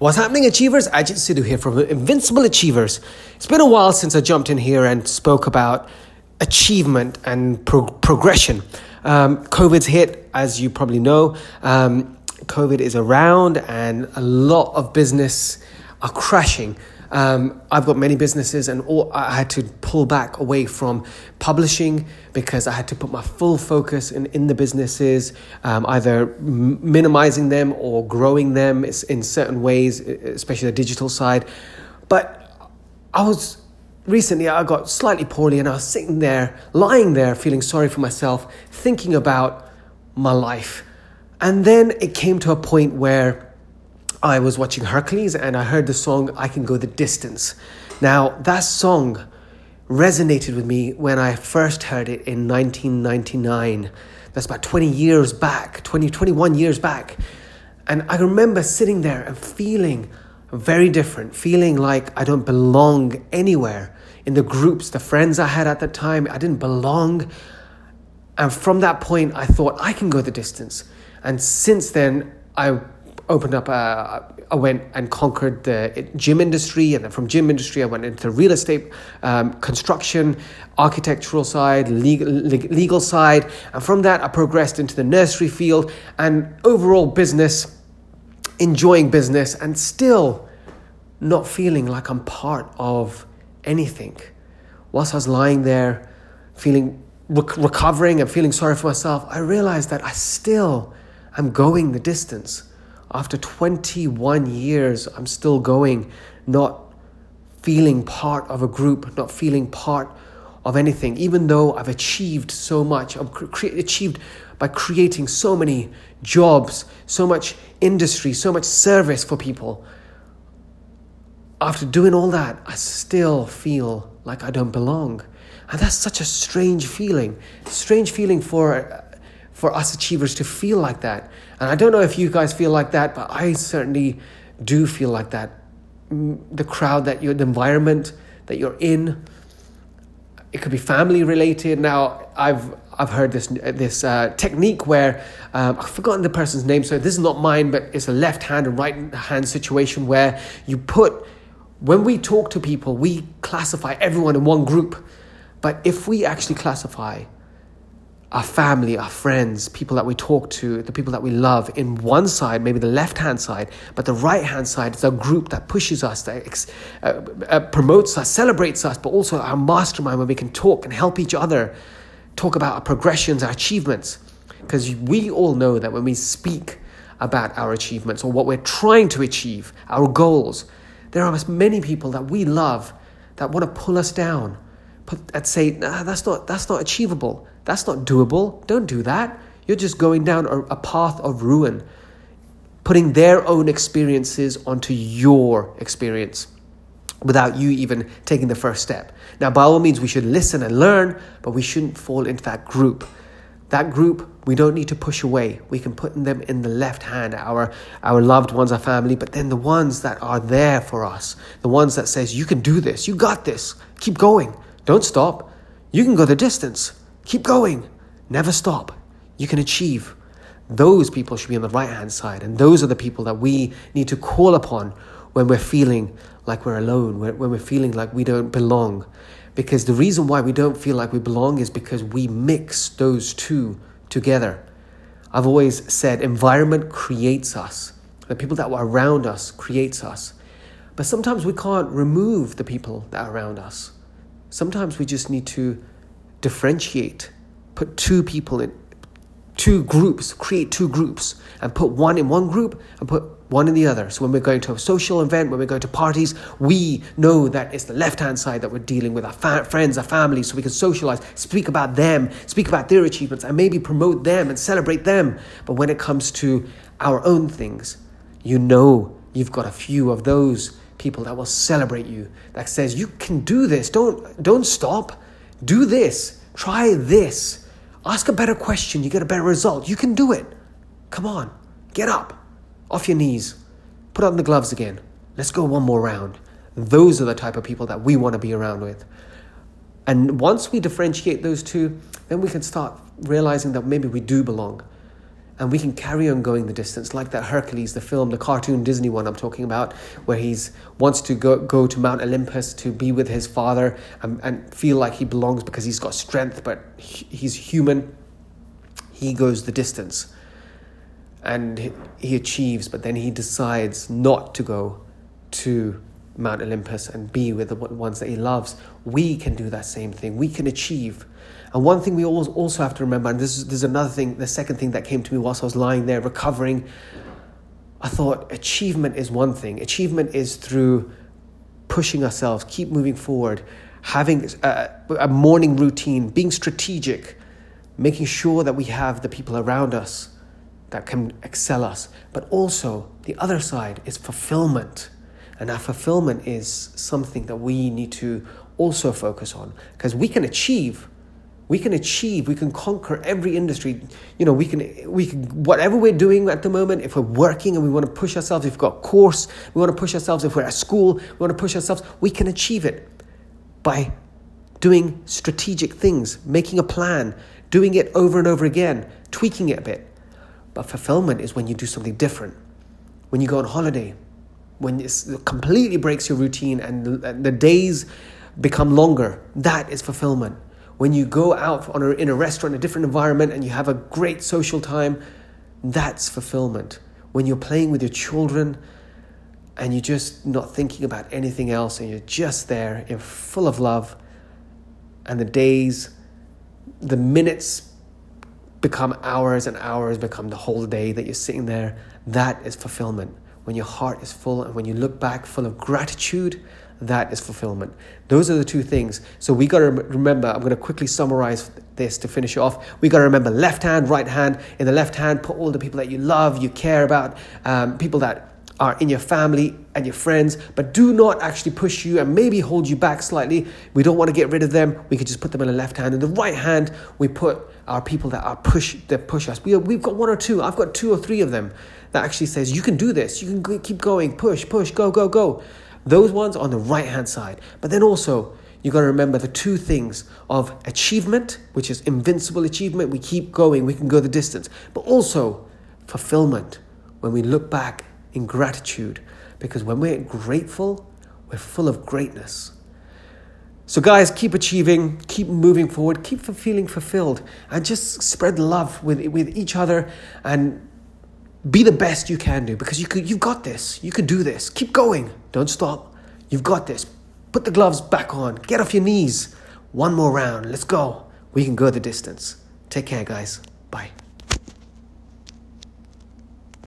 What's happening, Achievers? Ajit Sidhu here from Invincible Achievers. It's been a while since I jumped in here and spoke about achievement and pro- progression. Um, COVID's hit, as you probably know. Um, COVID is around, and a lot of business are crashing. Um, I've got many businesses, and all, I had to pull back away from publishing because I had to put my full focus in, in the businesses, um, either m- minimizing them or growing them in certain ways, especially the digital side. But I was recently, I got slightly poorly, and I was sitting there, lying there, feeling sorry for myself, thinking about my life. And then it came to a point where I was watching Hercules and I heard the song I Can Go the Distance. Now, that song resonated with me when I first heard it in 1999. That's about 20 years back, 20, 21 years back. And I remember sitting there and feeling very different, feeling like I don't belong anywhere in the groups, the friends I had at the time. I didn't belong. And from that point, I thought I can go the distance. And since then, I opened up, uh, I went and conquered the gym industry, and then from gym industry, I went into real estate, um, construction, architectural side, legal, legal side, and from that, I progressed into the nursery field and overall business, enjoying business, and still not feeling like I'm part of anything. Whilst I was lying there, feeling recovering and feeling sorry for myself, I realized that I still am going the distance after 21 years, I'm still going, not feeling part of a group, not feeling part of anything, even though I've achieved so much. I've cre- achieved by creating so many jobs, so much industry, so much service for people. After doing all that, I still feel like I don't belong. And that's such a strange feeling. Strange feeling for for us achievers to feel like that. And I don't know if you guys feel like that, but I certainly do feel like that. Mm, the crowd that you're, the environment that you're in, it could be family related. Now, I've I've heard this this uh, technique where um, I've forgotten the person's name, so this is not mine, but it's a left hand and right hand situation where you put when we talk to people, we classify everyone in one group. But if we actually classify our family, our friends, people that we talk to, the people that we love in one side, maybe the left hand side, but the right hand side is a group that pushes us, that ex- uh, uh, promotes us, celebrates us, but also our mastermind where we can talk and help each other, talk about our progressions, our achievements. Because we all know that when we speak about our achievements or what we're trying to achieve, our goals, there are many people that we love that want to pull us down, put, and say, nah, that's not, that's not achievable that's not doable. Don't do that. You're just going down a, a path of ruin, putting their own experiences onto your experience without you even taking the first step. Now, by all means, we should listen and learn, but we shouldn't fall into that group. That group we don't need to push away. We can put them in the left hand, our, our loved ones, our family, but then the ones that are there for us, the ones that says, you can do this, you got this, keep going, don't stop, you can go the distance. Keep going. Never stop. You can achieve. Those people should be on the right hand side. And those are the people that we need to call upon when we're feeling like we're alone, when we're feeling like we don't belong. Because the reason why we don't feel like we belong is because we mix those two together. I've always said environment creates us. The people that are around us creates us. But sometimes we can't remove the people that are around us. Sometimes we just need to differentiate, put two people in two groups, create two groups, and put one in one group and put one in the other. So when we're going to a social event, when we're going to parties, we know that it's the left hand side that we're dealing with our fa- friends, our families, so we can socialize, speak about them, speak about their achievements, and maybe promote them and celebrate them. But when it comes to our own things, you know you've got a few of those people that will celebrate you, that says you can do this. Don't don't stop. Do this. Try this. Ask a better question. You get a better result. You can do it. Come on. Get up. Off your knees. Put on the gloves again. Let's go one more round. Those are the type of people that we want to be around with. And once we differentiate those two, then we can start realizing that maybe we do belong. And we can carry on going the distance like that hercules the film the cartoon disney one i'm talking about where he's wants to go, go to mount olympus to be with his father and, and feel like he belongs because he's got strength but he's human. He goes the distance. And he, he achieves but then he decides not to go to Mount Olympus and be with the ones that he loves. We can do that same thing. We can achieve. And one thing we also have to remember, and this is, this is another thing, the second thing that came to me whilst I was lying there recovering. I thought achievement is one thing. Achievement is through pushing ourselves, keep moving forward, having a, a morning routine, being strategic, making sure that we have the people around us that can excel us. But also, the other side is fulfillment and our fulfillment is something that we need to also focus on. Because we can achieve we can achieve we can conquer every industry. You know we can we can whatever we're doing at the moment if we're working and we want to push ourselves if we've got a course we want to push ourselves if we're at school we want to push ourselves we can achieve it by doing strategic things making a plan doing it over and over again tweaking it a bit. But fulfillment is when you do something different. When you go on holiday when it completely breaks your routine and the, days become longer, that is fulfillment. When you go out on a, in a restaurant, a different environment, and you have a great social time, that's fulfillment. When you're playing with your children and you're just not thinking about anything else and you're just there, you're full of love, and the days, the minutes become hours and hours become the whole day that you're sitting there, that is fulfillment when your heart is full and when you look back full of gratitude, that is fulfillment. Those are the two things. So we got to remember, I'm going to quickly summarize this to finish off. We got to remember left hand, right hand. In the left hand, put all the people that you love, you care about, um, people that are in your family and your friends, but do not actually push you and maybe hold you back slightly. We don't want to get rid of them. We could just put them in the left hand. In the right hand, we put our people that are push that push us. We, we've got one or two. I've got two or three of them that actually says you can do this. You can keep going, push, push, go, go, go. Those ones on the right hand side. But then also, you got to remember the two things of achievement, which is invincible achievement. We keep going, we can go the distance, but also fulfillment when we look back in gratitude because when we're grateful, we're full of greatness. So, guys, keep achieving, keep moving forward, keep feeling fulfilled, and just spread love with, with each other and be the best you can do because you could, you've got this. You could do this. Keep going. Don't stop. You've got this. Put the gloves back on. Get off your knees. One more round. Let's go. We can go the distance. Take care, guys. Bye.